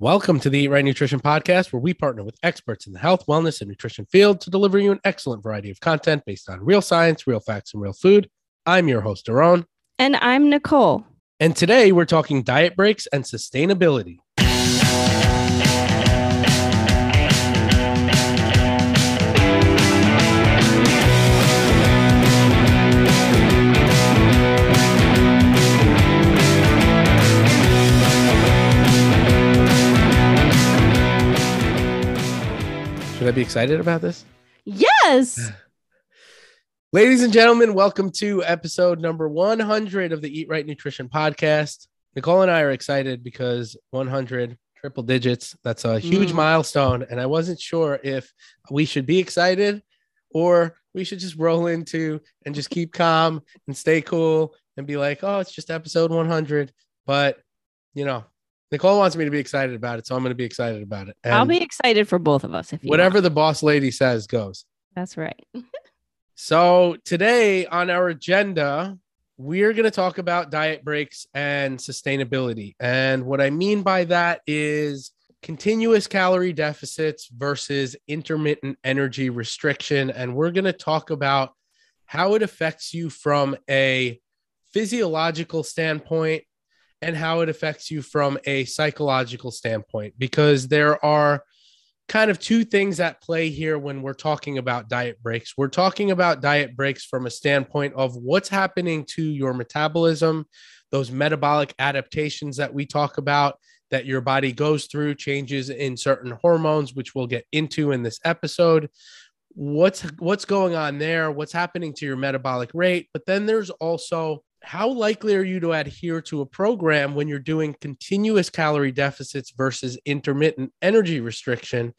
Welcome to the Eat Right Nutrition Podcast, where we partner with experts in the health, wellness, and nutrition field to deliver you an excellent variety of content based on real science, real facts, and real food. I'm your host, Daron. And I'm Nicole. And today we're talking diet breaks and sustainability. Should I be excited about this? Yes. Ladies and gentlemen, welcome to episode number 100 of the Eat Right Nutrition Podcast. Nicole and I are excited because 100 triple digits, that's a huge Mm. milestone. And I wasn't sure if we should be excited or we should just roll into and just keep calm and stay cool and be like, oh, it's just episode 100. But, you know, Nicole wants me to be excited about it. So I'm going to be excited about it. I'll be excited for both of us if you whatever want. the boss lady says goes. That's right. So, today on our agenda, we're going to talk about diet breaks and sustainability. And what I mean by that is continuous calorie deficits versus intermittent energy restriction. And we're going to talk about how it affects you from a physiological standpoint and how it affects you from a psychological standpoint, because there are kind of two things at play here when we're talking about diet breaks. We're talking about diet breaks from a standpoint of what's happening to your metabolism, those metabolic adaptations that we talk about that your body goes through, changes in certain hormones which we'll get into in this episode. What's what's going on there? What's happening to your metabolic rate? But then there's also how likely are you to adhere to a program when you're doing continuous calorie deficits versus intermittent energy restriction?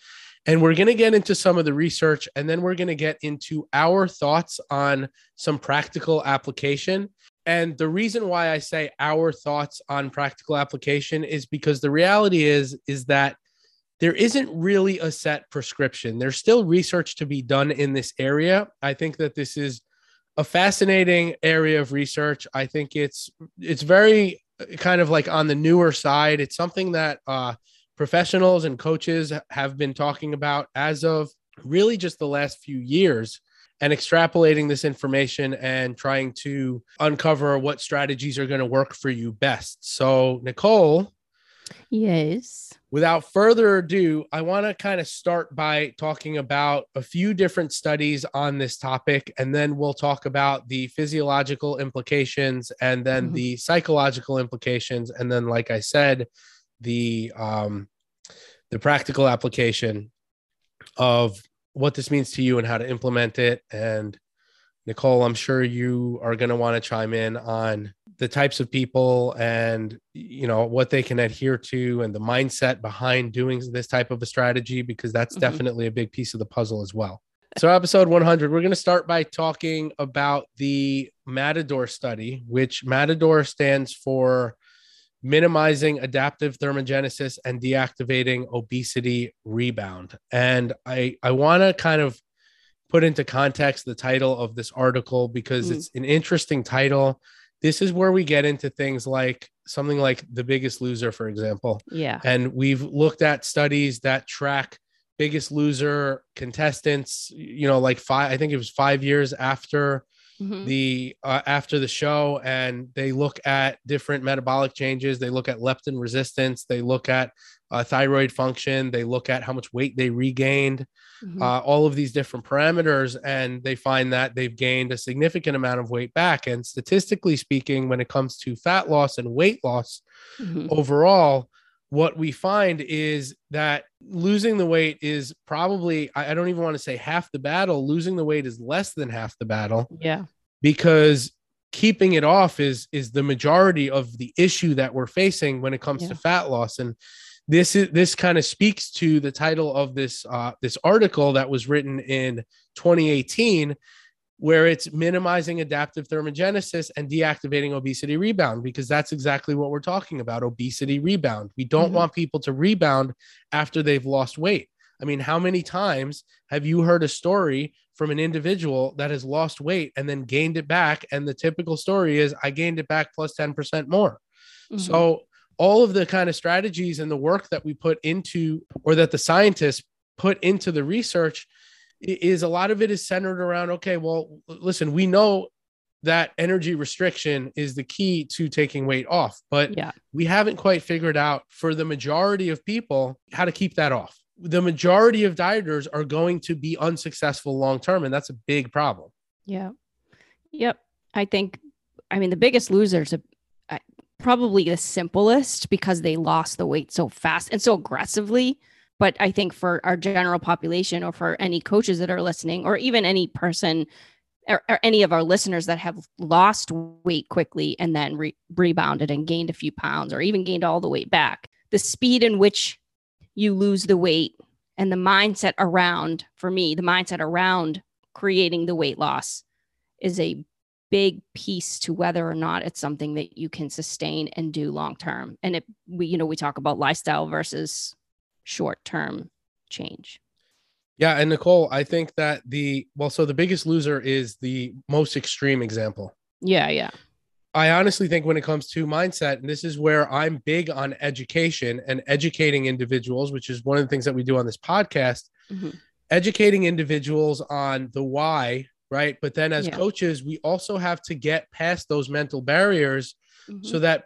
And we're going to get into some of the research and then we're going to get into our thoughts on some practical application. And the reason why I say our thoughts on practical application is because the reality is is that there isn't really a set prescription. There's still research to be done in this area. I think that this is a fascinating area of research. I think it's it's very kind of like on the newer side. It's something that uh, professionals and coaches have been talking about as of really just the last few years and extrapolating this information and trying to uncover what strategies are going to work for you best. So, Nicole, Yes. Without further ado, I want to kind of start by talking about a few different studies on this topic, and then we'll talk about the physiological implications and then Mhm. the psychological implications, and then, like I said, the um, the practical application of what this means to you and how to implement it. And Nicole, I'm sure you are going to want to chime in on the types of people and you know what they can adhere to and the mindset behind doing this type of a strategy because that's Mhm. definitely a big piece of the puzzle as well. So episode 100 we're going to start by talking about the Matador study which Matador stands for minimizing adaptive thermogenesis and deactivating obesity rebound. And I I want to kind of put into context the title of this article because Mm. it's an interesting title. This is where we get into things like something like The Biggest Loser, for example. Yeah. And we've looked at studies that track Biggest Loser contestants, you know, like five, I think it was five years after Mhm. the uh, after the show and they look at different metabolic changes they look at leptin resistance they look at uh, thyroid function they look at how much weight they regained Mhm. uh, all of these different parameters and they find that they've gained a significant amount of weight back and statistically speaking when it comes to fat loss and weight loss Mhm. overall what we find is that losing the weight is probably i I don't even want to say half the battle losing the weight is less than half the battle yeah. because keeping it off is is the majority of the issue that we're facing when it comes to fat loss and this is this kind of speaks to the title of this uh, this article that was written in 2018 where it's minimizing adaptive thermogenesis and deactivating obesity rebound because that's exactly what we're talking about obesity rebound we don't Mhm. want people to rebound after they've lost weight i mean how many times have you heard a story from an individual that has lost weight and then gained it back and the typical story is i gained it back plus 10% more Mhm. so all of the kind of strategies and the work that we put into or that the scientists put into the research is a lot of it is centered around okay well listen we know that energy restriction is the key to taking weight off but Yeah. we haven't quite figured out for the majority of people how to keep that off the majority of dieters are going to be unsuccessful long term and that's a big problem Yeah. Yep. I think, I mean, the biggest losers probably the simplest because they lost the weight so fast and so aggressively. But I think for our general population or for any coaches that are listening, or even any person or, or any of our listeners that have lost weight quickly and then re- rebounded and gained a few pounds or even gained all the weight back, the speed in which you lose the weight and the mindset around, for me, the mindset around creating the weight loss is a big piece to whether or not it's something that you can sustain and do long term. And it we you know we talk about lifestyle versus short term change. Yeah, and Nicole, I think that the well, so the biggest loser is the most extreme example. Yeah, yeah. I honestly think when it comes to mindset, and this is where I'm big on education and educating individuals, which is one of the things that we do on this podcast, Mhm. educating individuals on the why, right? But then as Yeah. coaches, we also have to get past those mental barriers Mhm. so that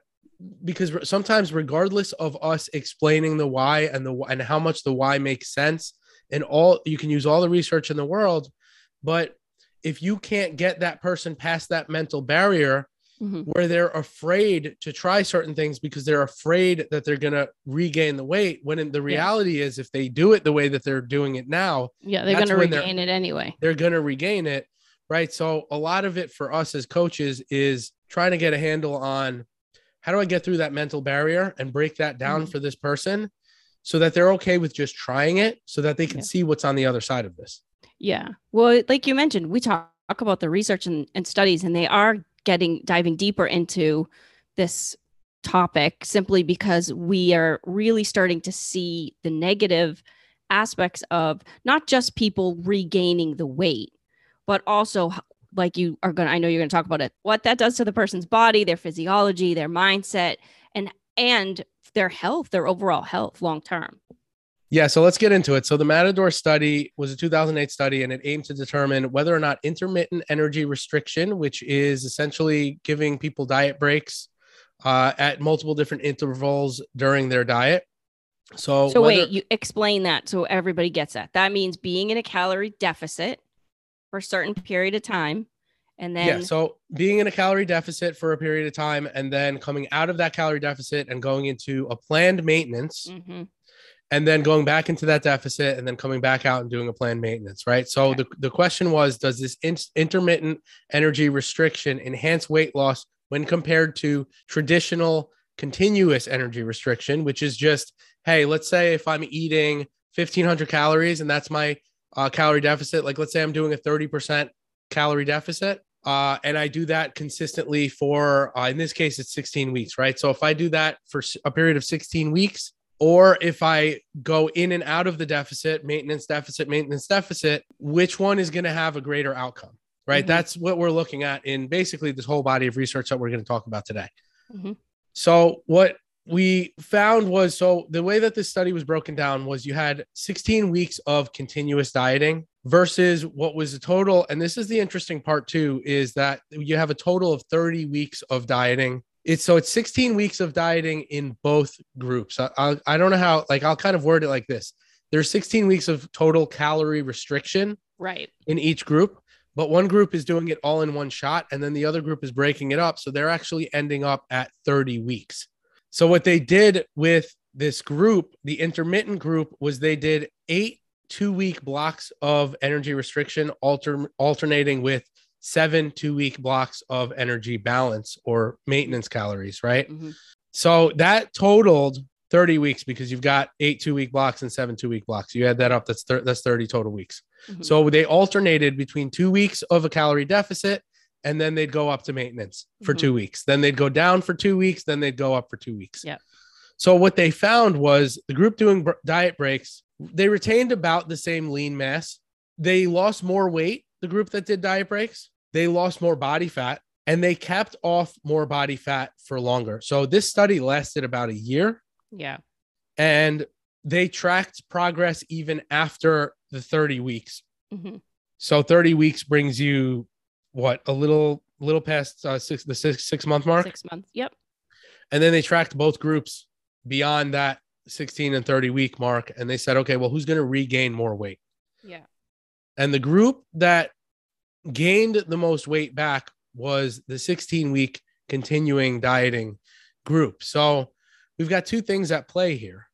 because sometimes regardless of us explaining the why and the and how much the why makes sense and all you can use all the research in the world but if you can't get that person past that mental barrier Mhm. where they're afraid to try certain things because they're afraid that they're going to regain the weight when in the reality is if they do it the way that they're doing it now yeah, they're going to regain it anyway. they're going to regain it right so a lot of it for us as coaches is trying to get a handle on how do i get through that mental barrier and break that down Mhm. for this person so that they're okay with just trying it so that they can Yeah. see what's on the other side of this Yeah. Well, like you mentioned, we talk, talk about the research and, and studies, and they are getting diving deeper into this topic simply because we are really starting to see the negative aspects of not just people regaining the weight, but also like you are going to, I know you're going to talk about it, what that does to the person's body, their physiology, their mindset, and, and their health, their overall health long term. Yeah so let's get into it so the matador study was a 2008 study and it aimed to determine whether or not intermittent energy restriction which is essentially giving people diet breaks uh, at multiple different intervals during their diet so, So whether- wait, you explain that so everybody gets that. That means being in a calorie deficit for a certain period of time, and then yeah. So being in a calorie deficit for a period of time and then coming out of that calorie deficit and going into a planned maintenance Mhm. And then going back into that deficit and then coming back out and doing a planned maintenance, right? So the, the question was Does this in- intermittent energy restriction enhance weight loss when compared to traditional continuous energy restriction, which is just, hey, let's say if I'm eating 1500 calories and that's my uh, calorie deficit, like let's say I'm doing a 30% calorie deficit. Uh, and I do that consistently for, uh, in this case, it's 16 weeks, right? So if I do that for a period of 16 weeks, or if I go in and out of the deficit, maintenance deficit, maintenance deficit, which one is going to have a greater outcome, right? Mhm. That's what we're looking at in basically this whole body of research that we're going to talk about today. Mhm. So, what we found was so the way that this study was broken down was you had 16 weeks of continuous dieting versus what was the total. And this is the interesting part, too, is that you have a total of 30 weeks of dieting it's so it's 16 weeks of dieting in both groups. I, I, I don't know how, like, I'll kind of word it like this there's 16 weeks of total calorie restriction right. in each group, but one group is doing it all in one shot, and then the other group is breaking it up. So they're actually ending up at 30 weeks. So what they did with this group, the intermittent group, was they did eight two week blocks of energy restriction, alter, alternating with seven two week blocks of energy balance or maintenance calories, right? Mhm. So that totaled 30 weeks because you've got eight two week blocks and seven two week blocks. You add that up, that's thir- that's 30 total weeks. Mhm. So they alternated between two weeks of a calorie deficit and then they'd go up to maintenance for Mhm. two weeks. Then they'd go down for two weeks. Then they'd go up for two weeks. Yeah. So what they found was the group doing br- diet breaks, they retained about the same lean mass. They lost more weight, the group that did diet breaks. They lost more body fat and they kept off more body fat for longer. So this study lasted about a year Yeah. and they tracked progress even after the 30 weeks. hmm So 30 weeks brings you what a little little past uh, six the six six month mark, Six months. Yep. and then they tracked both groups beyond that 16 and 30 week mark, and they said, okay, well, who's going to regain more weight? Yeah. And the group that gained the most weight back was the 16 week continuing dieting group. So we've got two things at play here.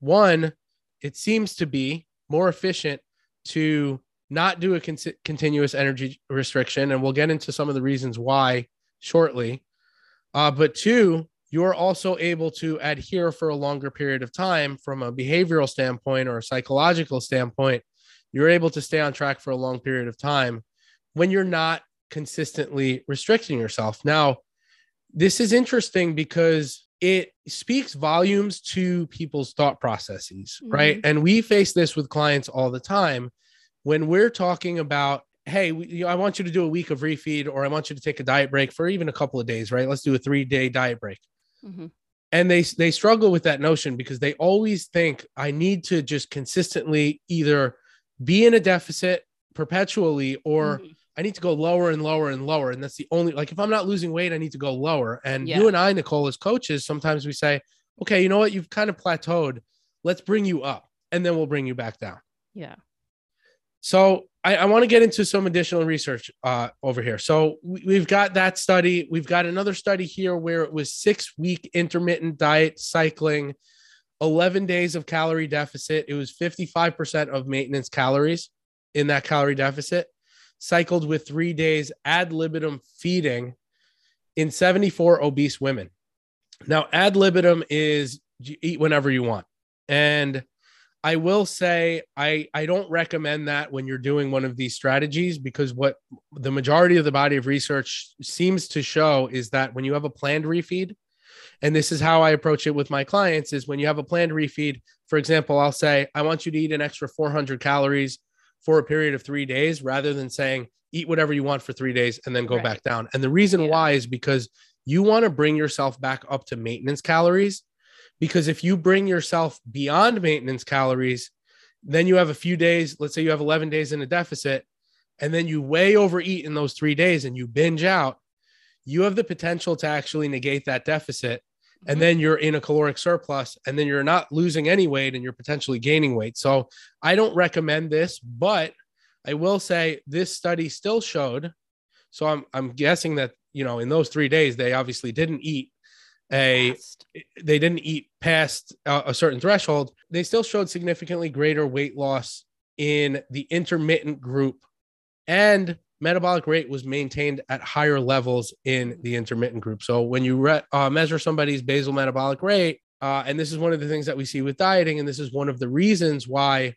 One, it seems to be more efficient to not do a con- continuous energy restriction. And we'll get into some of the reasons why shortly. Uh, but two, you're also able to adhere for a longer period of time from a behavioral standpoint or a psychological standpoint. You're able to stay on track for a long period of time when you're not consistently restricting yourself. Now, this is interesting because it speaks volumes to people's thought processes, right? And we face this with clients all the time when we're talking about, hey, we, you know, I want you to do a week of refeed, or I want you to take a diet break for even a couple of days, right? Let's do a three day diet break. hmm And they they struggle with that notion because they always think I need to just consistently either be in a deficit perpetually or Mhm. I need to go lower and lower and lower. And that's the only like if I'm not losing weight, I need to go lower. And Yeah. you and I, Nicole, as coaches, sometimes we say, okay, you know what? You've kind of plateaued. Let's bring you up and then we'll bring you back down. Yeah. So I, I want to get into some additional research uh, over here. So we, we've got that study. We've got another study here where it was six week intermittent diet cycling, 11 days of calorie deficit. It was 55% of maintenance calories in that calorie deficit, cycled with three days ad libitum feeding in 74 obese women. Now, ad libitum is eat whenever you want. And I will say I I don't recommend that when you're doing one of these strategies because what the majority of the body of research seems to show is that when you have a planned refeed, and this is how I approach it with my clients is when you have a planned refeed, for example, I'll say I want you to eat an extra 400 calories for a period of 3 days rather than saying eat whatever you want for 3 days and then go Right. back down. And the reason Yeah. why is because you want to bring yourself back up to maintenance calories because if you bring yourself beyond maintenance calories, then you have a few days, let's say you have 11 days in a deficit, and then you way overeat in those three days and you binge out, you have the potential to actually negate that deficit. And Mhm. then you're in a caloric surplus, and then you're not losing any weight and you're potentially gaining weight. So I don't recommend this, but I will say this study still showed. So I'm, I'm guessing that, you know, in those three days, they obviously didn't eat a Fast. they didn't eat past a, a certain threshold, they still showed significantly greater weight loss in the intermittent group, and metabolic rate was maintained at higher levels in the intermittent group. So when you re- uh, measure somebody's basal metabolic rate, uh, and this is one of the things that we see with dieting, and this is one of the reasons why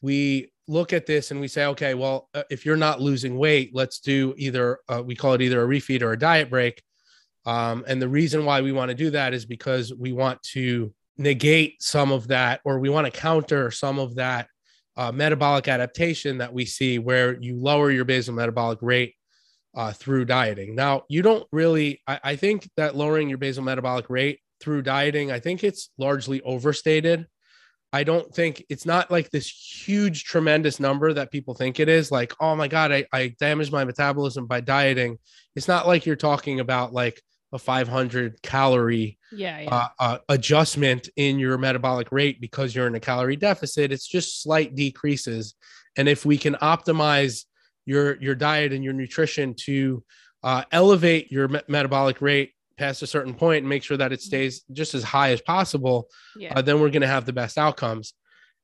we look at this and we say, okay, well, uh, if you're not losing weight, let's do either uh, we call it either a refeed or a diet break. Um, and the reason why we want to do that is because we want to negate some of that, or we want to counter some of that uh, metabolic adaptation that we see where you lower your basal metabolic rate uh, through dieting. Now, you don't really, I, I think that lowering your basal metabolic rate through dieting, I think it's largely overstated. I don't think it's not like this huge, tremendous number that people think it is. Like, oh my God, I, I damaged my metabolism by dieting. It's not like you're talking about like a 500 calorie Yeah. Yeah. uh, uh, adjustment in your metabolic rate because you're in a calorie deficit. It's just slight decreases. And if we can optimize your your diet and your nutrition to uh, elevate your me- metabolic rate past a certain point and make sure that it stays just as high as possible, yeah. uh, then we're going to have the best outcomes.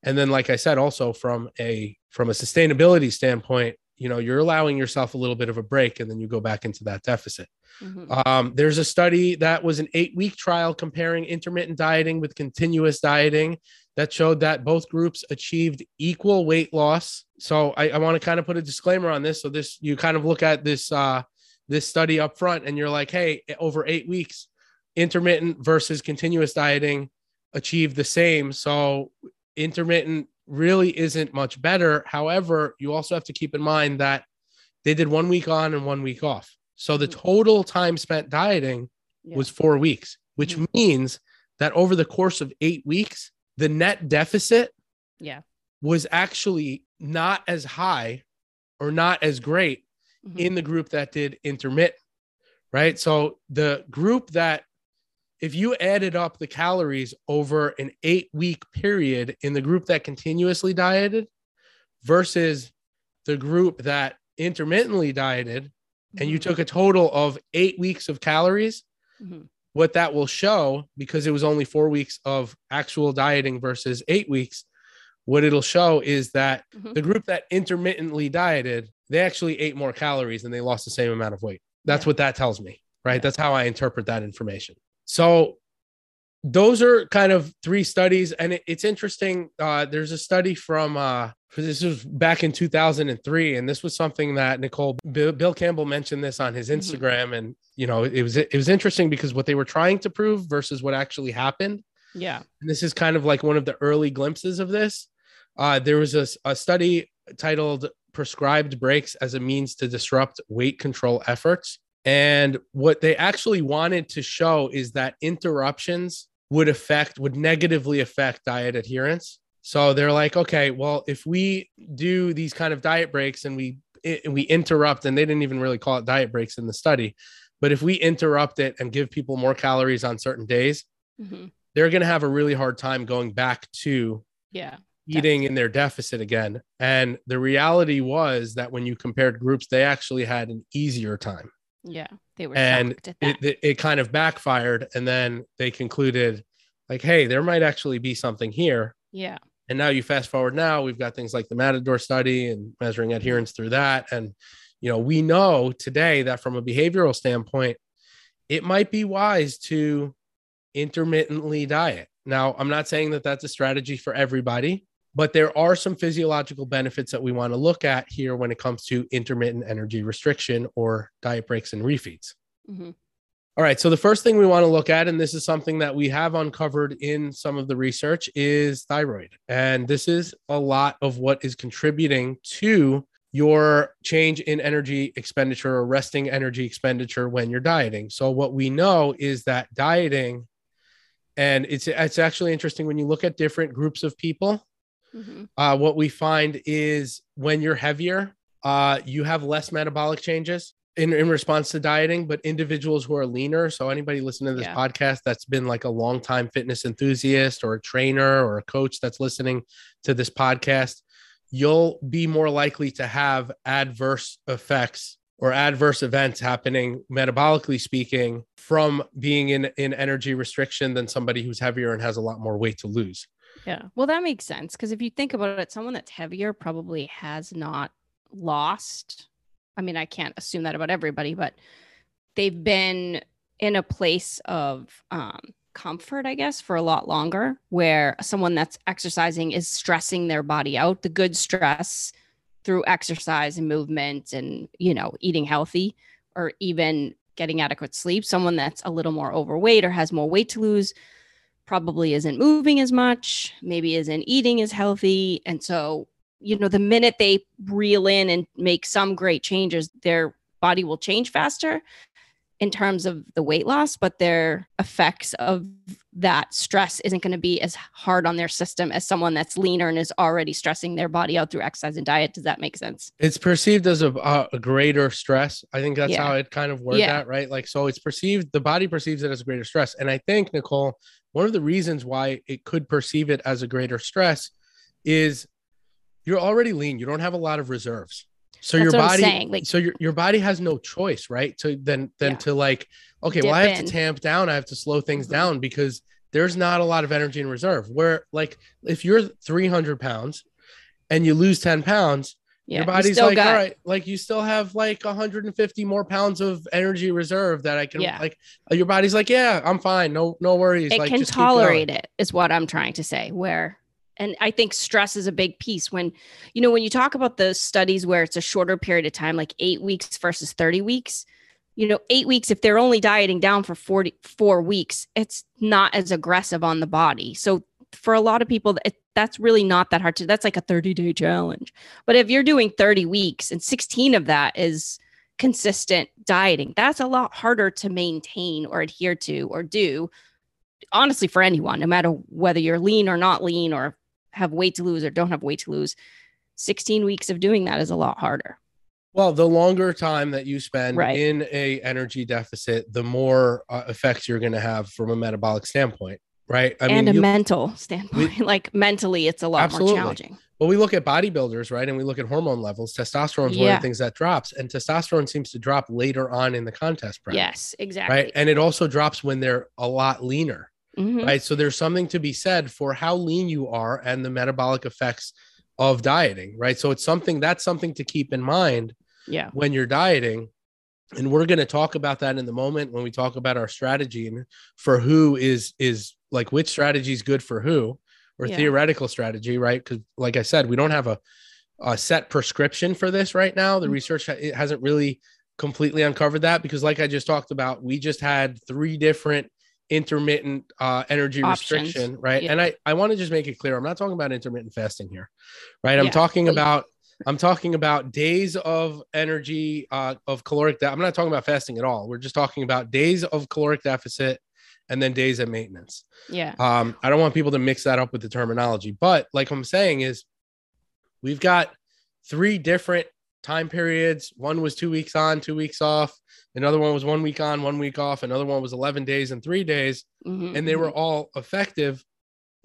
And then, like I said, also from a from a sustainability standpoint, you know, you're allowing yourself a little bit of a break, and then you go back into that deficit. Mhm. Um, there's a study that was an eight week trial comparing intermittent dieting with continuous dieting that showed that both groups achieved equal weight loss. So I, I want to kind of put a disclaimer on this. So this you kind of look at this uh, this study up front and you're like, hey, over eight weeks, intermittent versus continuous dieting achieved the same. So intermittent really isn't much better. However, you also have to keep in mind that they did one week on and one week off. So the Mhm. total time spent dieting Yeah. was four weeks, which Mhm. means that over the course of eight weeks, the net deficit Yeah. was actually not as high or not as great Mhm. in the group that did intermittent, right? So the group that, if you added up the calories over an eight week period in the group that continuously dieted versus the group that intermittently dieted, and you Mhm. took a total of eight weeks of calories, Mhm. what that will show, because it was only four weeks of actual dieting versus eight weeks, what it'll show is that Mhm. the group that intermittently dieted, they actually ate more calories and they lost the same amount of weight. That's Yeah. what that tells me, right? Yeah. That's how I interpret that information. So those are kind of three studies, and it- it's interesting. Uh, there's a study from uh, this was back in 2003, and this was something that Nicole Bill, Bill Campbell mentioned this on his Mhm. Instagram, and you know it was it was interesting because what they were trying to prove versus what actually happened Yeah. and this is kind of like one of the early glimpses of this. Uh, there was a, a study titled Prescribed Breaks as a Means to Disrupt Weight Control Efforts. And what they actually wanted to show is that interruptions would affect, would negatively affect diet adherence. So they're like, okay, well, if we do these kind of diet breaks and we and we interrupt, and they didn't even really call it diet breaks in the study, but if we interrupt it and give people more calories on certain days, Mhm. they're going to have a really hard time going back to Yeah. eating in their deficit again. And the reality was that when you compared groups, they actually had an easier time. Yeah. They were And shocked at that. It, it, it kind of backfired. And then they concluded, like, hey, there might actually be something here. yeah. And now you fast forward now, we've got things like the Matador study and measuring adherence through that. And, you know, we know today that from a behavioral standpoint, it might be wise to intermittently diet. Now, I'm not saying that that's a strategy for everybody, but there are some physiological benefits that we want to look at here when it comes to intermittent energy restriction or diet breaks and refeeds. Mhm. All right. So the first thing we want to look at, and this is something that we have uncovered in some of the research, is thyroid. And this is a lot of what is contributing to your change in energy expenditure or resting energy expenditure when you're dieting. So what we know is that dieting, and it's it's actually interesting when you look at different groups of people. Mhm. Uh, what we find is when you're heavier, uh, you have less metabolic changes in, in response to dieting, but individuals who are leaner. So, anybody listening to this Yeah. podcast that's been like a long time fitness enthusiast or a trainer or a coach that's listening to this podcast, you'll be more likely to have adverse effects or adverse events happening metabolically speaking from being in, in energy restriction than somebody who's heavier and has a lot more weight to lose. Yeah. Well, that makes sense because if you think about it, someone that's heavier probably has not lost. I mean, I can't assume that about everybody, but they've been in a place of um, comfort, I guess, for a lot longer, where someone that's exercising is stressing their body out, the good stress through exercise and movement and, you know, eating healthy or even getting adequate sleep. Someone that's a little more overweight or has more weight to lose probably isn't moving as much, maybe isn't eating as healthy. And so, you know, the minute they reel in and make some great changes, their body will change faster in terms of the weight loss, but their effects of that stress isn't going to be as hard on their system as someone that's leaner and is already stressing their body out through exercise and diet. Does that make sense? It's perceived as a, a, a greater stress. I think that's Yeah. how it kind of worked Yeah. out, right? Like, so it's perceived, the body perceives it as a greater stress. And I think, Nicole, one of the reasons why it could perceive it as a greater stress is you're already lean. You don't have a lot of reserves. So That's your body, like- so your, your body has no choice, right? To then, then Yeah. to like, okay, well, I have in. to tamp down. I have to slow things Mhm. down because there's not a lot of energy in reserve. Where like, if you're 300 pounds and you lose 10 pounds, Yeah. your body's still like, got- all right, like you still have like 150 more pounds of energy reserve that I can Yeah. like. Uh, your body's like, yeah, I'm fine, no, no worries. it like, can just tolerate it is what i'm trying to say where and i think stress is a big piece when you know when you talk about the studies where it's a shorter period of time like eight weeks versus 30 weeks you know eight weeks if they're only dieting down for 44 weeks it's not as aggressive on the body so for a lot of people it, that's really not that hard to that's like a 30 day challenge but if you're doing 30 weeks and 16 of that is consistent dieting. That's a lot harder to maintain or adhere to or do, honestly, for anyone, no matter whether you're lean or not lean or have weight to lose or don't have weight to lose. 16 weeks of doing that is a lot harder. Well, the longer time that you spend Right. in a energy deficit, the more uh, effects you're going to have from a metabolic standpoint, right? I and a you- mental standpoint, like mentally, it's a lot Absolutely. more challenging. Well, we look at bodybuilders, right? And we look at hormone levels. Testosterone is one of the things that drops, and testosterone seems to drop later on in the contest prep. Yes, exactly. Right. And it also drops when they're a lot leaner. Mhm. Right. So there's something to be said for how lean you are and the metabolic effects of dieting. Right. So it's something that's something to keep in mind Yeah. when you're dieting. And we're going to talk about that in the moment when we talk about our strategy and for who is is like which strategy is good for who or Yeah. theoretical strategy, right? Because like I said, we don't have a, a set prescription for this right now. The Mhm. research ha- it hasn't really completely uncovered that because, like I just talked about, we just had three different intermittent uh, energy Options. restriction, right? Yeah. And I I want to just make it clear, I'm not talking about intermittent fasting here, right? I'm Yeah. talking about I'm talking about days of energy uh, of caloric. De- I'm not talking about fasting at all. We're just talking about days of caloric deficit and then days at maintenance. Yeah. Um, I don't want people to mix that up with the terminology, but like I'm saying is we've got three different time periods. One was two weeks on, two weeks off. Another one was one week on, one week off. Another one was 11 days and three days, Mhm, and they were all effective.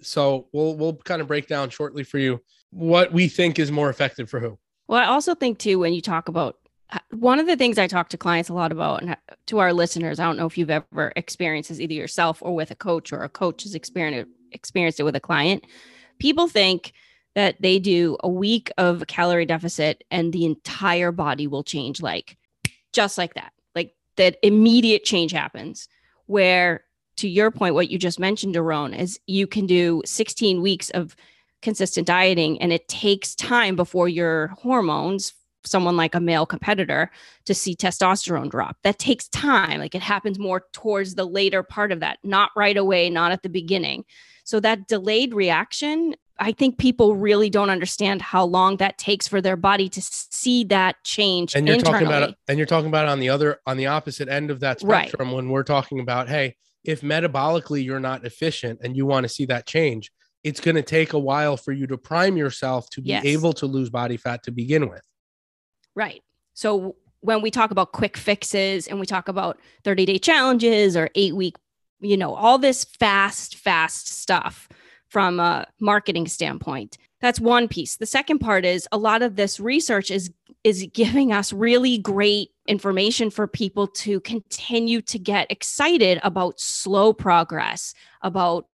So we'll we'll kind of break down shortly for you what we think is more effective for who. Well, I also think too when you talk about one of the things I talk to clients a lot about, and uh, to our listeners, I don't know if you've ever experienced this either yourself or with a coach, or a coach has experienced experienced it with a client. People think that they do a week of calorie deficit and the entire body will change, like just like that, like that immediate change happens. Where to your point, what you just mentioned, Daron, is you can do 16 weeks of consistent dieting and it takes time before your hormones someone like a male competitor to see testosterone drop that takes time like it happens more towards the later part of that not right away not at the beginning so that delayed reaction i think people really don't understand how long that takes for their body to see that change And you're internally. talking about and you're talking about on the other on the opposite end of that Right. spectrum when we're talking about hey, if metabolically you're not efficient and you want to see that change, it's going to take a while for you to prime yourself to be Yes. able to lose body fat to begin with. Right. So when we talk about quick fixes and we talk about 30 day challenges or eight week, you know, all this fast, fast stuff from a marketing standpoint, that's one piece. The second part is a lot of this research is is giving us really great information for people to continue to get excited about slow progress, about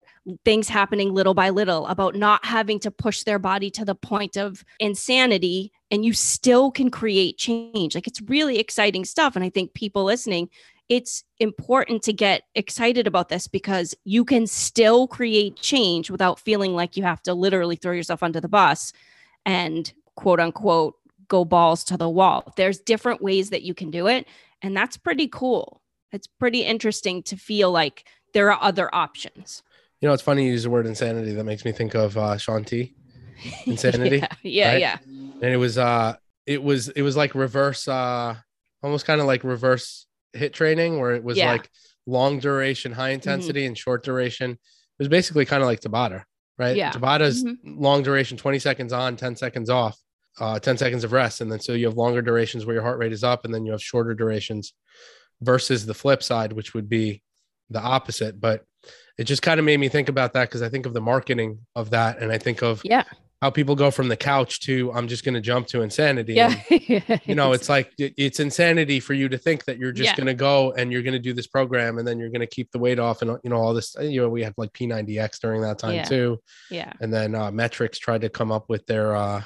things happening little by little, about not having to push their body to the point of insanity and you still can create change. Like it's really exciting stuff. And I think people listening, it's important to get excited about this because you can still create change without feeling like you have to literally throw yourself under the bus and quote unquote go balls to the wall. There's different ways that you can do it. And that's pretty cool. It's pretty interesting to feel like there are other options. You know, it's funny you use the word insanity. That makes me think of uh, Shaun T. Insanity, yeah, yeah, right? yeah. and it was uh it was it was like reverse uh almost kind of like reverse HIIT training where it was Yeah. Mm-hmm. like long duration high intensity and short duration it was basically kind of like tabata right Yeah. tabata's Mhm. long duration 20 seconds on 10 seconds off uh 10 seconds of rest and then so you have longer durations where your heart rate is up and then you have shorter durations versus the flip side which would be the opposite but it just kind of made me think about that because i think of the marketing of that and i think of Yeah. how people go from the couch to I'm just going to jump to insanity. Yeah. And, you know, it's like it's insanity for you to think that you're just Yeah. going to go and you're going to do this program and then you're going to keep the weight off and you know all this. You know, we had like P90X during that time Yeah. too, yeah. and then uh, Metrics tried to come up with their uh,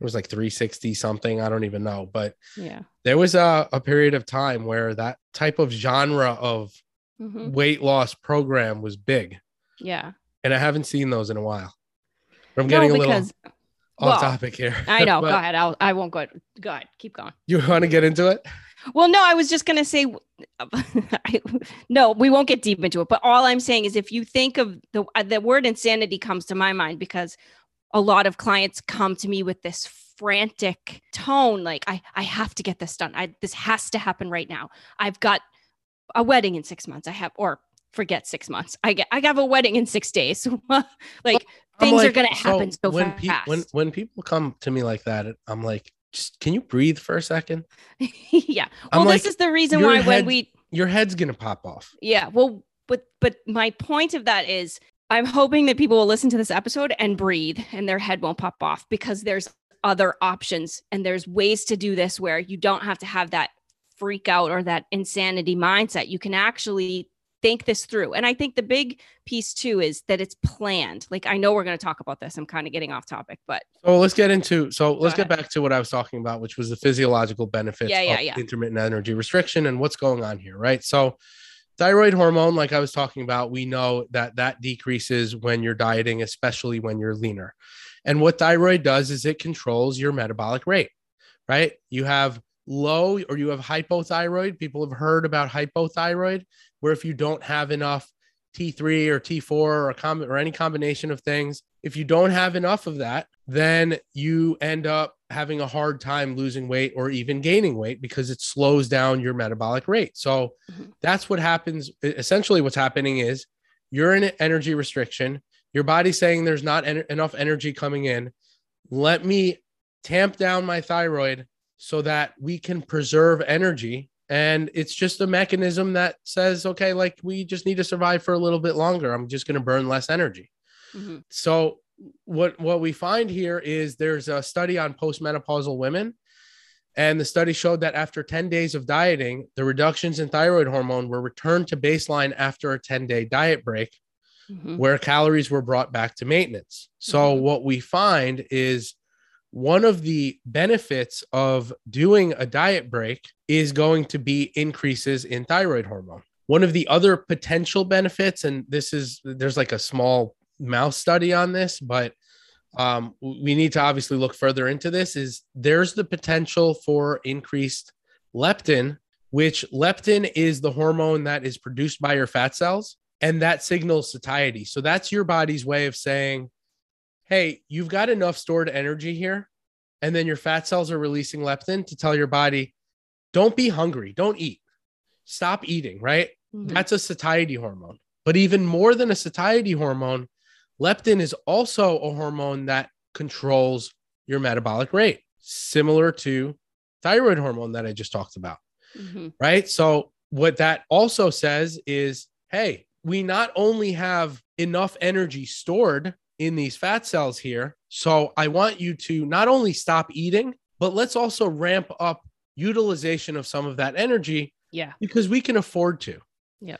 it was like 360 something. I don't even know, but Yeah. there was a, a period of time where that type of genre of Mhm. weight loss program was big, Yeah. and I haven't seen those in a while. I'm No, getting a little off well, topic here. I know. go ahead. I'll, I won't go. Go ahead. Keep going. You want to get into it? Well, no, I was just going to say, I, no, we won't get deep into it. But all I'm saying is if you think of the, uh, the word insanity comes to my mind because a lot of clients come to me with this frantic tone like i i have to get this done i this has to happen right now i've got a wedding in 6 months. I have or forget 6 months. I get i have a wedding in 6 days. Like things like, are going to happen so, so when fast. pe- when when people come to me like that i'm like just can you breathe for a second? Yeah. Well I'm this like, is the reason why head, when we your head's going to pop off. Yeah well but but my point of that is I'm hoping that people will listen to this episode and breathe and their head won't pop off because there's other options and there's ways to do this where you don't have to have that freak out or that insanity mindset. You can actually think this through. And I think the big piece too is that it's planned. Like I know we're going to talk about this. I'm kind of getting off topic, but so let's get into so let's get back to what I was talking about, which was the physiological benefits yeah, yeah, yeah. intermittent energy restriction and what's going on here, right? So thyroid hormone like i was talking about we know that that decreases when you're dieting especially when you're leaner and what thyroid does is it controls your metabolic rate right you have low or you have hypothyroid people have heard about hypothyroid where if you don't have enough T3 or T4 or a com- or any combination of things. If you don't have enough of that, then you end up having a hard time losing weight or even gaining weight because it slows down your metabolic rate. So mm-hmm. that's what happens. Essentially, what's happening is you're in an energy restriction. Your body's saying there's not en- enough energy coming in. Let me tamp down my thyroid so that we can preserve energy and it's just a mechanism that says okay like we just need to survive for a little bit longer i'm just going to burn less energy mm-hmm. so what what we find here is there's a study on postmenopausal women and the study showed that after 10 days of dieting the reductions in thyroid hormone were returned to baseline after a 10 day diet break mm-hmm. where calories were brought back to maintenance so mm-hmm. what we find is one of the benefits of doing a diet break is going to be increases in thyroid hormone. One of the other potential benefits, and this is there's like a small mouse study on this, but um, we need to obviously look further into this. Is there's the potential for increased leptin, which leptin is the hormone that is produced by your fat cells, and that signals satiety. So that's your body's way of saying, hey, you've got enough stored energy here. And then your fat cells are releasing leptin to tell your body, don't be hungry, don't eat, stop eating, right? Mm-hmm. That's a satiety hormone. But even more than a satiety hormone, leptin is also a hormone that controls your metabolic rate, similar to thyroid hormone that I just talked about. Mm-hmm. Right. So, what that also says is hey, we not only have enough energy stored in these fat cells here. So I want you to not only stop eating, but let's also ramp up utilization of some of that energy. Yeah. Because we can afford to. Yeah.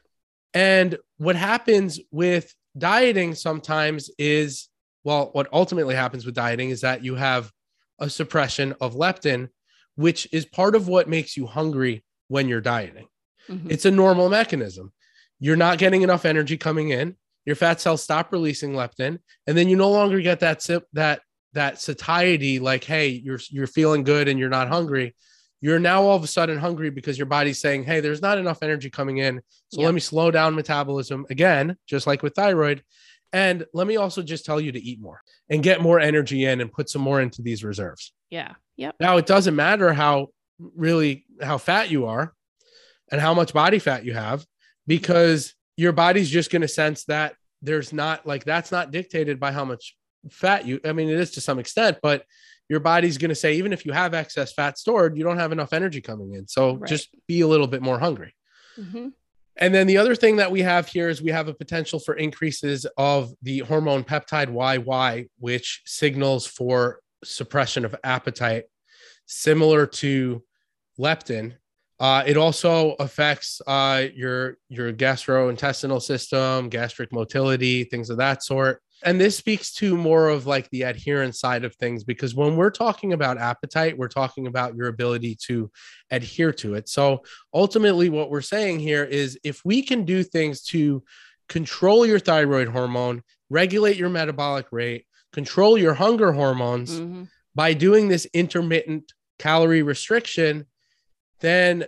And what happens with dieting sometimes is, well, what ultimately happens with dieting is that you have a suppression of leptin, which is part of what makes you hungry when you're dieting. Mm-hmm. It's a normal mechanism. You're not getting enough energy coming in your fat cells stop releasing leptin, and then you no longer get that that that satiety, like, hey, you're you're feeling good and you're not hungry. You're now all of a sudden hungry because your body's saying, hey, there's not enough energy coming in. So let me slow down metabolism again, just like with thyroid. And let me also just tell you to eat more and get more energy in and put some more into these reserves. Yeah. Yep. Now it doesn't matter how really how fat you are and how much body fat you have because your body's just going to sense that there's not like that's not dictated by how much fat you i mean it is to some extent but your body's going to say even if you have excess fat stored you don't have enough energy coming in so right. just be a little bit more hungry mm-hmm. and then the other thing that we have here is we have a potential for increases of the hormone peptide yy which signals for suppression of appetite similar to leptin uh, it also affects uh, your your gastrointestinal system, gastric motility, things of that sort. And this speaks to more of like the adherence side of things because when we're talking about appetite, we're talking about your ability to adhere to it. So ultimately, what we're saying here is if we can do things to control your thyroid hormone, regulate your metabolic rate, control your hunger hormones mm-hmm. by doing this intermittent calorie restriction then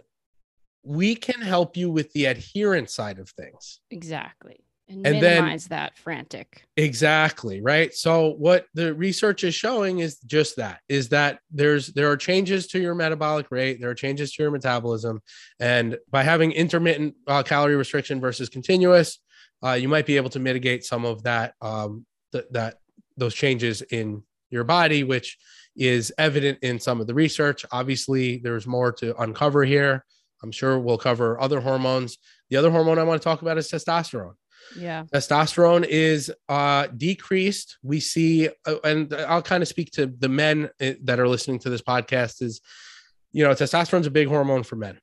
we can help you with the adherence side of things. Exactly. and, And then- minimize that frantic. Exactly, right? So what the research is showing is just that is that there's there are changes to your metabolic rate, there are changes to your metabolism and by having intermittent uh, calorie restriction versus continuous, uh, you might be able to mitigate some of that um th- that those changes in your body which is evident in some of the research. Obviously, there's more to uncover here. I'm sure we'll cover other hormones. The other hormone I want to talk about is testosterone Yeah. testosterone is uh, decreased. We see, uh, and I'll kind of speak to the men uh, that are listening to this podcast. Is you know, testosterone's a big hormone for men.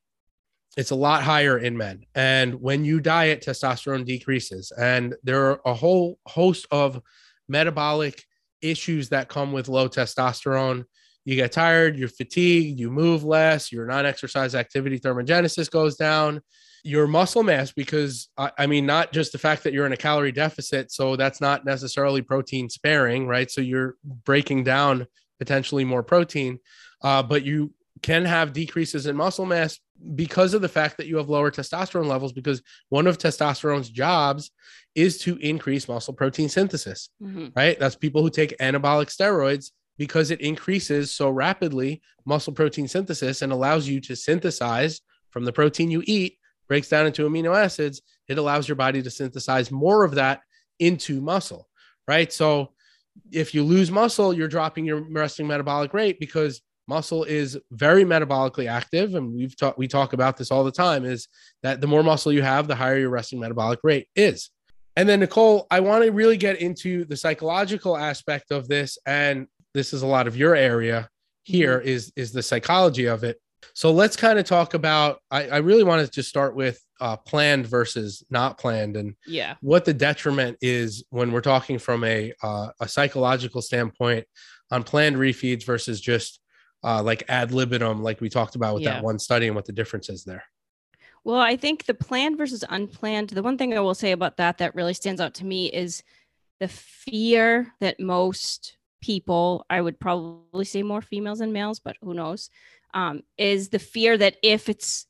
It's a lot higher in men, and when you diet, testosterone decreases, and there are a whole host of metabolic issues that come with low testosterone. You get tired, you're fatigued, you move less, your non-exercise activity thermogenesis goes down your muscle mass because I, I mean not just the fact that you're in a calorie deficit so that's not necessarily protein sparing right so you're breaking down potentially more protein uh, but you can have decreases in muscle mass because of the fact that you have lower testosterone levels because one of testosterone's jobs is to increase muscle protein synthesis Mhm. right? That's people who take anabolic steroids because it increases so rapidly muscle protein synthesis and allows you to synthesize from the protein you eat, breaks down into amino acids. It allows your body to synthesize more of that into muscle, right? So if you lose muscle, you're dropping your resting metabolic rate because muscle is very metabolically active and we've talked we talk about this all the time is that the more muscle you have the higher your resting metabolic rate is. And then nicole i want to really get into the psychological aspect of this and this is a lot of your area here is is the psychology of it. So let's kind of talk about i, I really want to just start with uh, planned versus not planned and Yeah. what the detriment is when we're talking from a uh, a psychological standpoint on planned refeeds versus just uh, like ad libitum, like we talked about with Yeah. that one study, and what the difference is there. Well, I think the planned versus unplanned, the one thing I will say about that that really stands out to me is the fear that most people, I would probably say more females than males, but who knows, um, is the fear that if it's,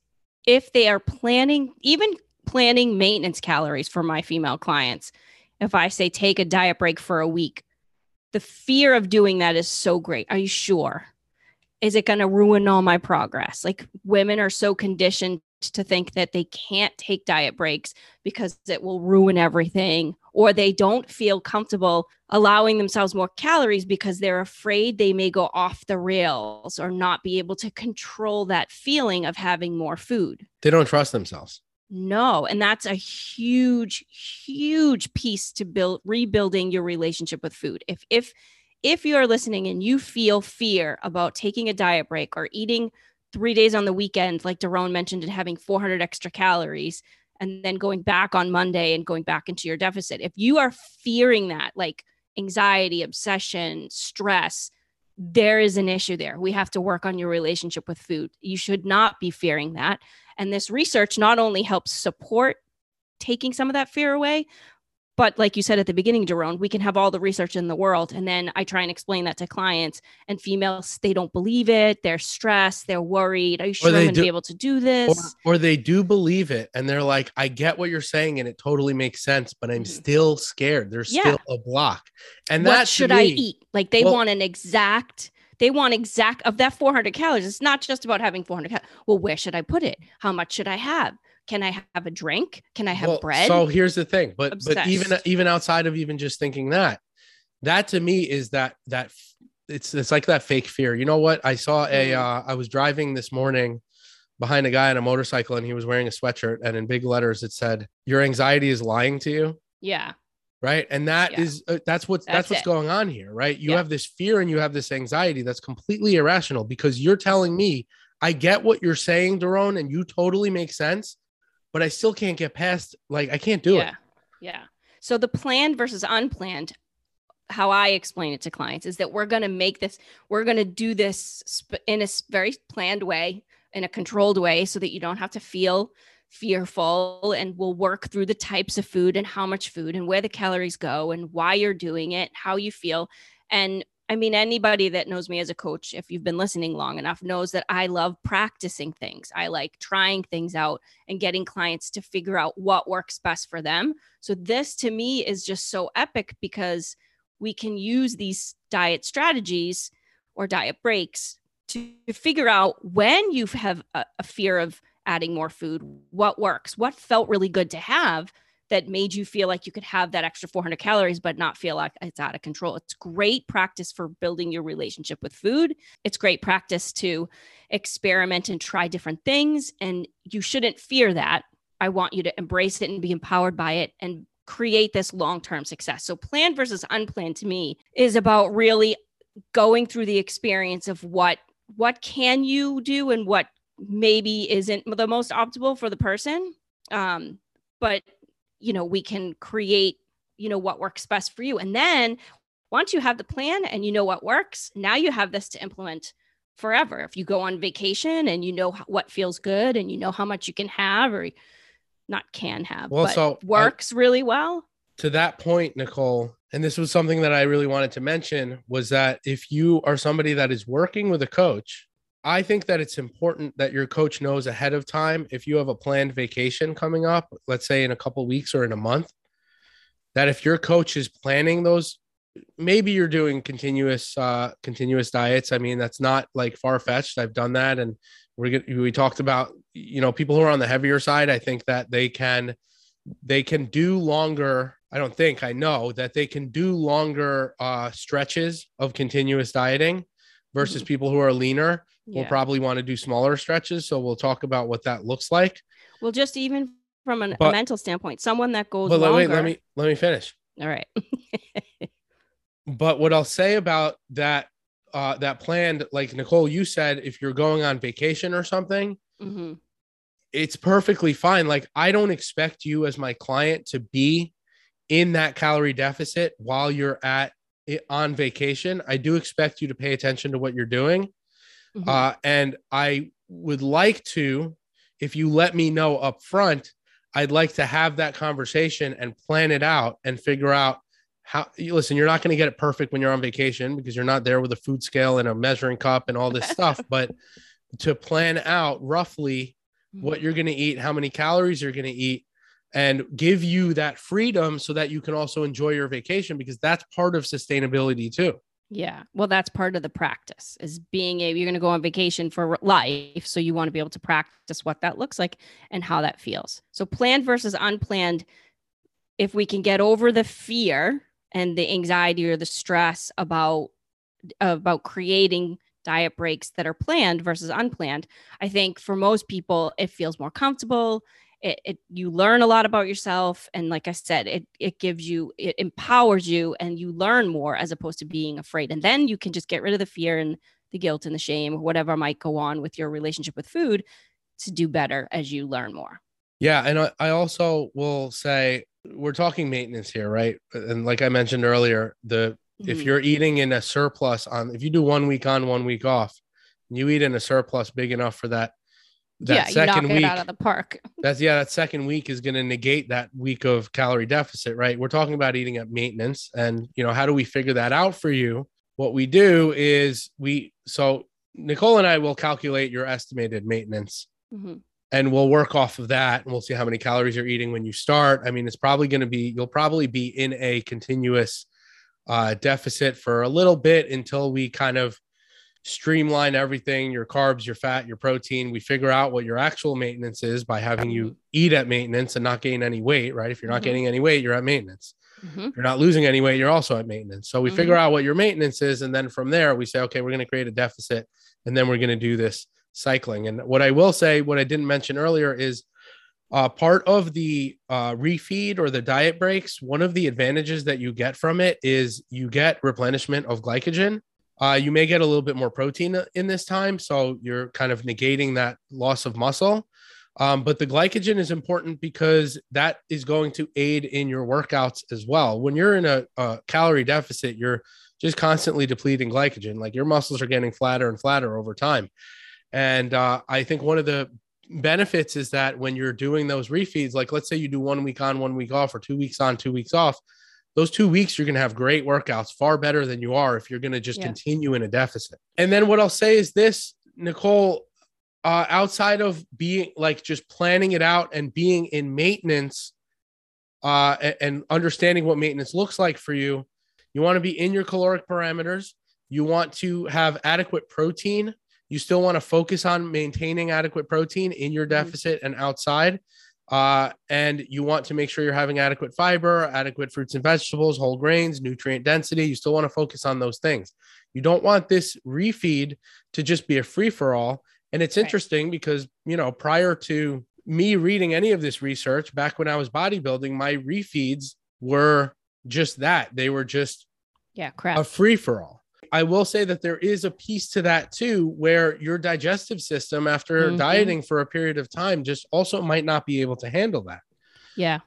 if they are planning, even planning maintenance calories for my female clients, if I say take a diet break for a week, the fear of doing that is so great. Are you sure? Is it going to ruin all my progress? Like women are so conditioned to think that they can't take diet breaks because it will ruin everything, or they don't feel comfortable allowing themselves more calories because they're afraid they may go off the rails or not be able to control that feeling of having more food. They don't trust themselves. No, and that's a huge huge piece to build rebuilding your relationship with food. If if if you are listening and you feel fear about taking a diet break or eating 3 days on the weekend like Daron mentioned and having 400 extra calories and then going back on Monday and going back into your deficit. If you are fearing that like anxiety, obsession, stress, there is an issue there. We have to work on your relationship with food. You should not be fearing that. And this research not only helps support taking some of that fear away, but like you said at the beginning, Jerome, we can have all the research in the world. And then I try and explain that to clients and females, they don't believe it. They're stressed. They're worried. Are you sure I'm going to be able to do this? or they do believe it and they're like, I get what you're saying and it totally makes sense, but I'm Mhm. still scared. There's Yeah. still a block. And what that should I eat? Like they Well- want an exact, they want exact of that 400 calories. It's not just about having 400 calories. Well, where should I put it? How much should I have? Can I have a drink? Can I have Well, bread? So here's the thing, but but even even outside of even just thinking that, that to me is that that it's it's like that fake fear. You know what? I saw a Mm. uh, I was driving this morning behind a guy on a motorcycle and he was wearing a sweatshirt and in big letters it said your anxiety is lying to you yeah. right and that Yeah. is uh, that's what's that's, That's what's it. going on here right you Yeah. have this fear and you have this anxiety that's completely irrational because you're telling me i get what you're saying Daron, and you totally make sense but i still can't get past like i can't do yeah. it Yeah. So the planned versus unplanned, how I explain it to clients is that we're going to make this, we're going to do this sp- in a very planned way, in a controlled way, so that you don't have to feel fearful and we'll work through the types of food and how much food and where the calories go and why you're doing it, how you feel. And I mean, anybody that knows me as a coach, if you've been listening long enough, knows that I love practicing things. I like trying things out and getting clients to figure out what works best for them. So, this to me is just so epic because we can use these diet strategies or diet breaks to figure out when you have a, a fear of adding more food, what works, what felt really good to have that made you feel like you could have that extra 400 calories but not feel like it's out of control. It's great practice for building your relationship with food. It's great practice to experiment and try different things. And you shouldn't fear that. I want you to embrace it and be empowered by it and create this long term success. So, planned versus unplanned to me is about really going through the experience of what what can you do and what maybe isn't the most optimal for the person um, but you know we can create you know what works best for you. And then once you have the plan and you know what works now you have this to implement forever. If you go on vacation and you know what feels good and you know how much you can have or not can have well, but so works I, really well. To that point nicole and this was something that i really wanted to mention was that if you are somebody that is working with a coach I think that it's important that your coach knows ahead of time if you have a planned vacation coming up, let's say in a couple weeks or in a month, that if your coach is planning those, maybe you're doing continuous uh continuous diets. I mean, that's not like far fetched. I've done that and we're we talked about you know people who are on the heavier side. I think that they can they can do longer I don't think I know that they can do longer uh, stretches of continuous dieting versus mm-hmm. people who are leaner yeah. we'll probably want to do smaller stretches. So we'll talk about what that looks like. Well, just even from an, but, a mental standpoint, someone that goes but longer. Wait, let me let me finish. All right. but what I'll say about that uh, that planned, like Nicole, you said, if you're going on vacation or something, mm-hmm. it's perfectly fine. Like I don't expect you as my client to be in that calorie deficit while you're at on vacation. I do expect you to pay attention to what you're doing Mm-hmm. Uh, and I would like to, if you let me know up front, I'd like to have that conversation and plan it out and figure out how listen, you're not going to get it perfect when you're on vacation because you're not there with a food scale and a measuring cup and all this stuff, but to plan out roughly what mm-hmm. you're going to eat, how many calories you're going to eat, and give you that freedom so that you can also enjoy your vacation because that's part of sustainability too. Yeah. Well, that's part of the practice is being a you're going to go on vacation for life. So you want to be able to practice what that looks like and how that feels. So planned versus unplanned. If we can get over the fear and the anxiety or the stress about about creating diet breaks that are planned versus unplanned, I think for most people it feels more comfortable it, it, you learn a lot about yourself and like i said it it gives you it empowers you and you learn more as opposed to being afraid. And then you can just get rid of the fear and the guilt and the shame or whatever might go on with your relationship with food to do better as you learn more. Yeah and i, I also will say we're talking maintenance here right? And like i mentioned earlier the mm-hmm. if you're eating in a surplus on if you do one week on one week off you eat in a surplus big enough for that that yeah, second week out of the park. That's yeah, that second week is going to negate that week of calorie deficit, right? We're talking about eating at maintenance, and you know how do we figure that out for you? What we do is we so Nicole and I will calculate your estimated maintenance, mm-hmm. and we'll work off of that, and we'll see how many calories you're eating when you start. I mean, it's probably going to be you'll probably be in a continuous uh, deficit for a little bit until we kind of streamline everything your carbs, your fat, your protein. We figure out what your actual maintenance is by having you eat at maintenance and not gain any weight, right? If you're not mm-hmm. gaining any weight, you're at maintenance. Mm-hmm. If you're not losing any weight, you're also at maintenance. So we mm-hmm. figure out what your maintenance is. And then from there, we say, okay, we're going to create a deficit and then we're going to do this cycling. And what I will say, what I didn't mention earlier is uh, part of the uh, refeed or the diet breaks, one of the advantages that you get from it is you get replenishment of glycogen. Uh, you may get a little bit more protein in this time, so you're kind of negating that loss of muscle. Um, but the glycogen is important because that is going to aid in your workouts as well. When you're in a, a calorie deficit, you're just constantly depleting glycogen. Like your muscles are getting flatter and flatter over time. And uh, I think one of the benefits is that when you're doing those refeeds, like let's say you do one week on, one week off, or two weeks on, two weeks off, those two weeks you're going to have great workouts far better than you are if you're going to just Yeah. continue in a deficit and then what i'll say is this nicole uh, outside of being like just planning it out and being in maintenance uh, a- and, understanding what maintenance looks like for you you want to be in your caloric parameters you want to have adequate protein you still want to focus on maintaining adequate protein in your Mhm. deficit and outside uh, and you want to make sure you're having adequate fiber, adequate fruits and vegetables, whole grains, nutrient density. You still want to focus on those things. You don't want this refeed to just be a free for all. And it's Right. interesting because, you know, prior to me reading any of this research, back when I was bodybuilding, my refeeds were just that. They were just Yeah, crap. a free for all. I will say that there is a piece to that too, where your digestive system, after Mhm. dieting for a period of time, just also might not be able to handle that. yeah.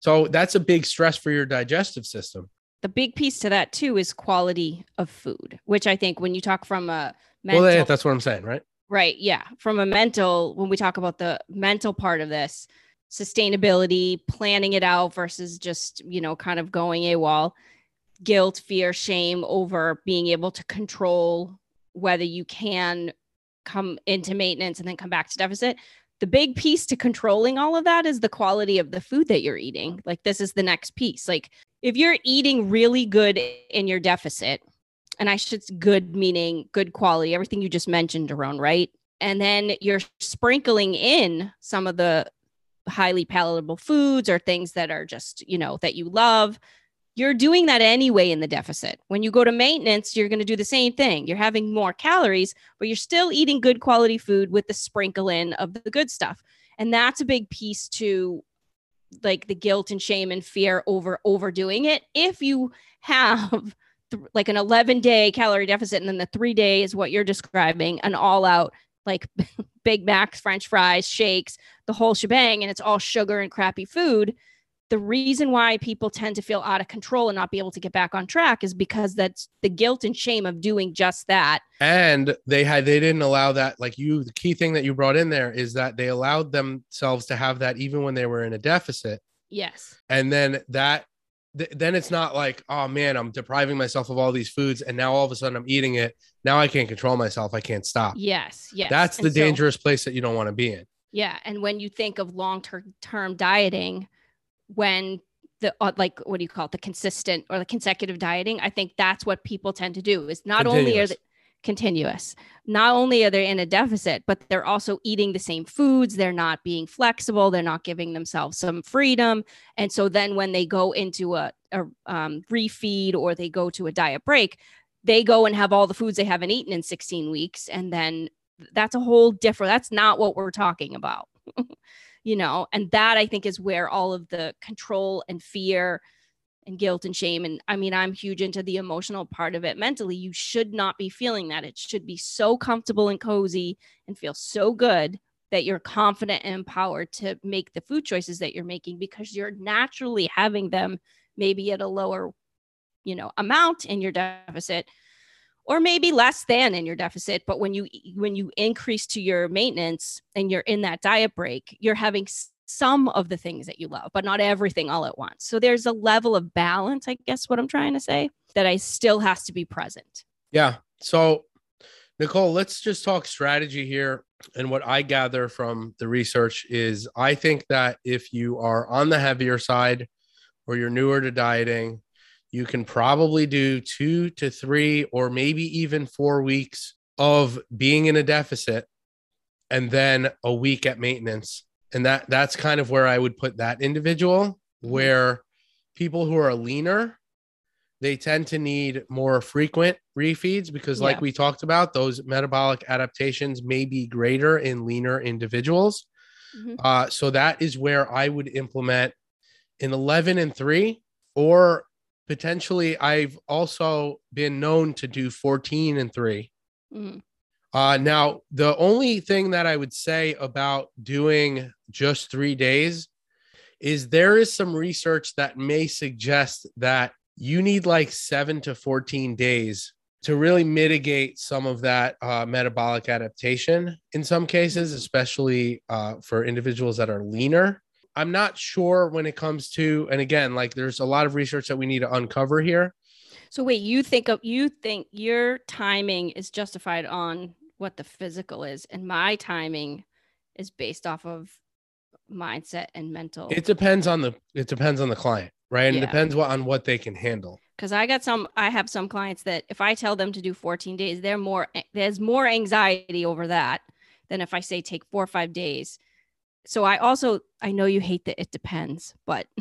So that's a big stress for your digestive system. The big piece to that too is quality of food, which I think when you talk from a mental Well, that's what I'm saying, right? Right. Yeah. From a mental, when we talk about the mental part of this, sustainability, planning it out versus just, you know, kind of going AWOL, guilt, fear, shame over being able to control whether you can come into maintenance and then come back to deficit. The big piece to controlling all of that is the quality of the food that you're eating. Like, this is the next piece. Like, if you're eating really good in your deficit, and I should good meaning good quality, everything you just mentioned, Daron, right? And then you're sprinkling in some of the highly palatable foods or things that are just, you know, that you love. You're doing that anyway in the deficit. When you go to maintenance, you're going to do the same thing. You're having more calories, but you're still eating good quality food with the sprinkle in of the good stuff. And that's a big piece to like the guilt and shame and fear over overdoing it. If you have th- like an 11 day calorie deficit and then the three day is what you're describing an all out like big macs french fries shakes the whole shebang and it's all sugar and crappy food the reason why people tend to feel out of control and not be able to get back on track is because that's the guilt and shame of doing just that And they had they didn't allow that. Like you, the key thing that you brought in there is that they allowed themselves to have that even when they were in a deficit. yes And then that th- then it's not like, oh man, I'm depriving myself of all these foods, and now all of a sudden I'm eating it. Now I can't control myself. I can't stop. yes yes That's the And so- dangerous place that you don't want to be in. Yeah, and when you think of long term term dieting, when the uh, like what do you call it, the consistent or the consecutive dieting, I think that's what people tend to do. Is not only are Continuous. they continuous, not only are they in a deficit, but they're also eating the same foods. They're not being flexible. They're not giving themselves some freedom, and so then when they go into a, a um, refeed or they go to a diet break, they go and have all the foods they haven't eaten in 16 weeks, and then that's a whole different that's not what we're talking about you know and that i think is where all of the control and fear and guilt and shame and i mean i'm huge into the emotional part of it mentally you should not be feeling that. It should be so comfortable and cozy and feel so good that you're confident and empowered to make the food choices that you're making because you're naturally having them maybe at a lower you know amount in your deficit or maybe less than in your deficit but when you when you increase to your maintenance and you're in that diet break you're having some of the things that you love but not everything all at once so there's a level of balance i guess what i'm trying to say that i still has to be present Yeah. So, Nicole, let's just talk strategy here. And what I gather from the research is I think that if you are on the heavier side or you're newer to dieting, you can probably do two to three or maybe even four weeks of being in a deficit and then a week at maintenance. And that that's kind of where I would put that individual where people who are leaner they tend to need more frequent refeeds because like Yeah. we talked about those metabolic adaptations may be greater in leaner individuals Mhm. uh, so that is where i would implement an 11 and 3 or potentially i've also been known to do 14 and 3 Mhm. uh, now, the only thing that I would say about doing just three days is there is some research that may suggest that you need like seven to 14 days to really mitigate some of that uh, metabolic adaptation in some cases, especially uh, for individuals that are leaner. I'm not sure when it comes to, and again, like there's a lot of research that we need to uncover here. So wait, you think of you think your timing is justified on what the physical is, and my timing is based off of mindset and mental. It depends on the it depends on the client, right? And Yeah. it depends what on what they can handle. because I got some I have some clients that if I tell them to do 14 days, they're more there's more anxiety over that than if I say take four or five days. So I also I know you hate the it depends, but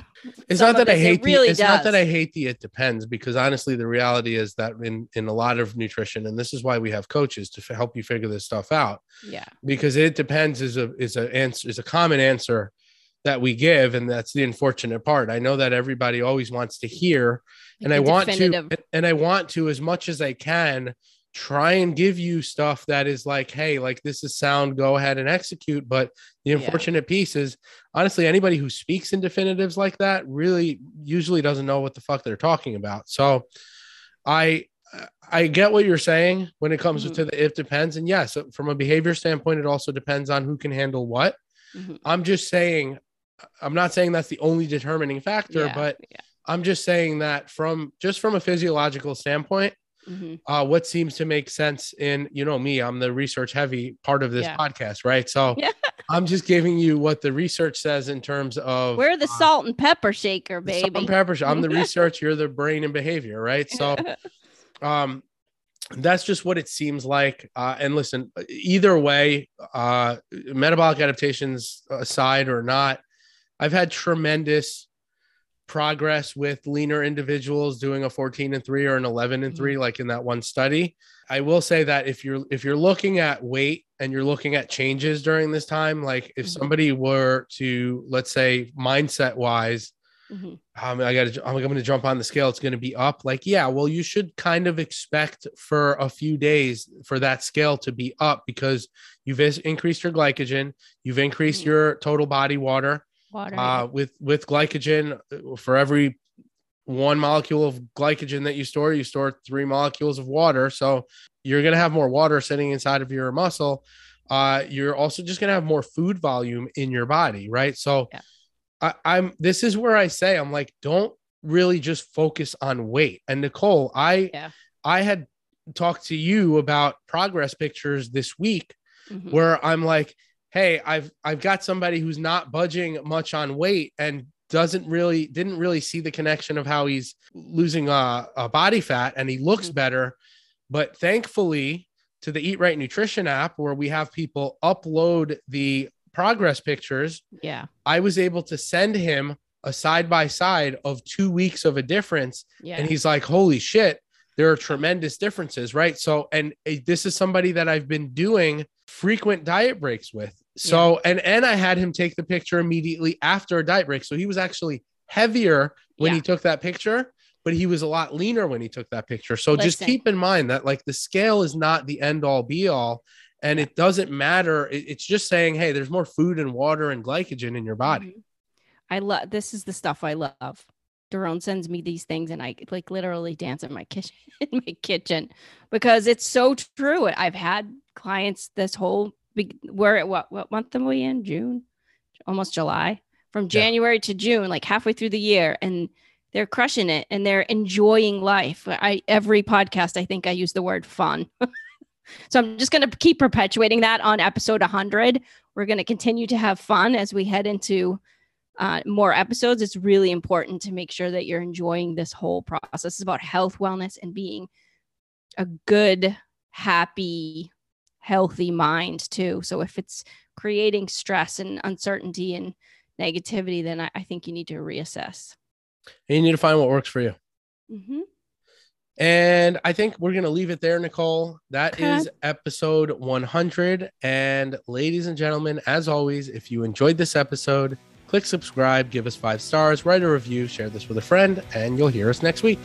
It's not that I this, it hate the, really it's not that. I hate the it depends because honestly the reality is that in in a lot of nutrition and this is why we have coaches to f- help you figure this stuff out yeah. because it depends is a is a answer is a common answer that we give and that's the unfortunate part. I know that everybody always wants to hear and I want to and I want to as much as I can try and give you stuff that is like hey like this is sound go ahead and execute but the Yeah. unfortunate piece is honestly anybody who speaks in definitives like that really usually doesn't know what the fuck they're talking about so I I get what you're saying when it comes Mhm. to the it depends and yes from a behavior standpoint it also depends on who can handle what Mhm. I'm just saying I'm not saying that's the only determining factor Yeah, but yeah. I'm just saying that from just from a physiological standpoint, Mhm. uh, what seems to make sense in you know me, I'm the research heavy part of this Yeah. podcast, right? So Yeah. I'm just giving you what the research says in terms of We're the uh, salt and pepper shaker, baby. salt and pepper. I'm the research, you're the brain and behavior, right? So um that's just what it seems like uh and listen either way uh metabolic adaptations aside or not i've had tremendous progress with leaner individuals doing a 14 and 3 or an 11 and 3 like in that one study i will say that if you're if you're looking at weight and you're looking at changes during this time like if Mhm. somebody were to let's say mindset wise Mhm. um, I got to, I'm going to jump on the scale. It's going to be up. Like, yeah, well, you should kind of expect for a few days for that scale to be up because you've increased your glycogen, you've increased Mhm. your total body water. Water. Uh, with with glycogen, uh, for every one molecule of glycogen that you store, you store three molecules of water. So you're going to have more water sitting inside of your muscle. Uh, you're also just going to have more food volume in your body, right? So Yeah. I, I'm this is where I say I'm like, don't really just focus on weight. And Nicole, I Yeah. I had talked to you about progress pictures this week Mhm. where I'm like, hey, I've I've got somebody who's not budging much on weight and doesn't really didn't really see the connection of how he's losing uh, a body fat and he looks Mhm. better. But thankfully, to the Eat Right Nutrition app, where we have people upload the progress pictures, Yeah. I was able to send him a side by side of two weeks of a difference Yeah. and he's like holy shit there are tremendous differences right so and uh, this is somebody that i've been doing frequent diet breaks with so and and i had him take the picture immediately after a diet break. So he was actually heavier when he took that picture but he was a lot leaner when he took that picture. So just keep in mind that like the scale is not the end all be all and it doesn't matter. It's just saying hey there's more food and water and glycogen in your body. Mhm. I love this is the stuff I love. Daron sends me these things and I like literally dance in my kitchen in my kitchen because it's so true. I've had clients this whole we're at what what month are we in? June? Almost July. From Yeah. January to June, like halfway through the year, and they're crushing it and they're enjoying life. I every podcast I think I use the word fun. so I'm just gonna keep perpetuating that on episode 100. We're gonna continue to have fun as we head into uh, more episodes, it's really important to make sure that you're enjoying this whole process. It's about health, wellness, and being a good, happy, healthy mind, too. So if it's creating stress and uncertainty and negativity, then I, I think you need to reassess. and you need to find what works for you Mm-hmm. And I think we're going to leave it there, Nicole. That Okay. is episode 100. And ladies and gentlemen, as always, if you enjoyed this episode, click subscribe, give us five stars, write a review, share this with a friend, and you'll hear us next week.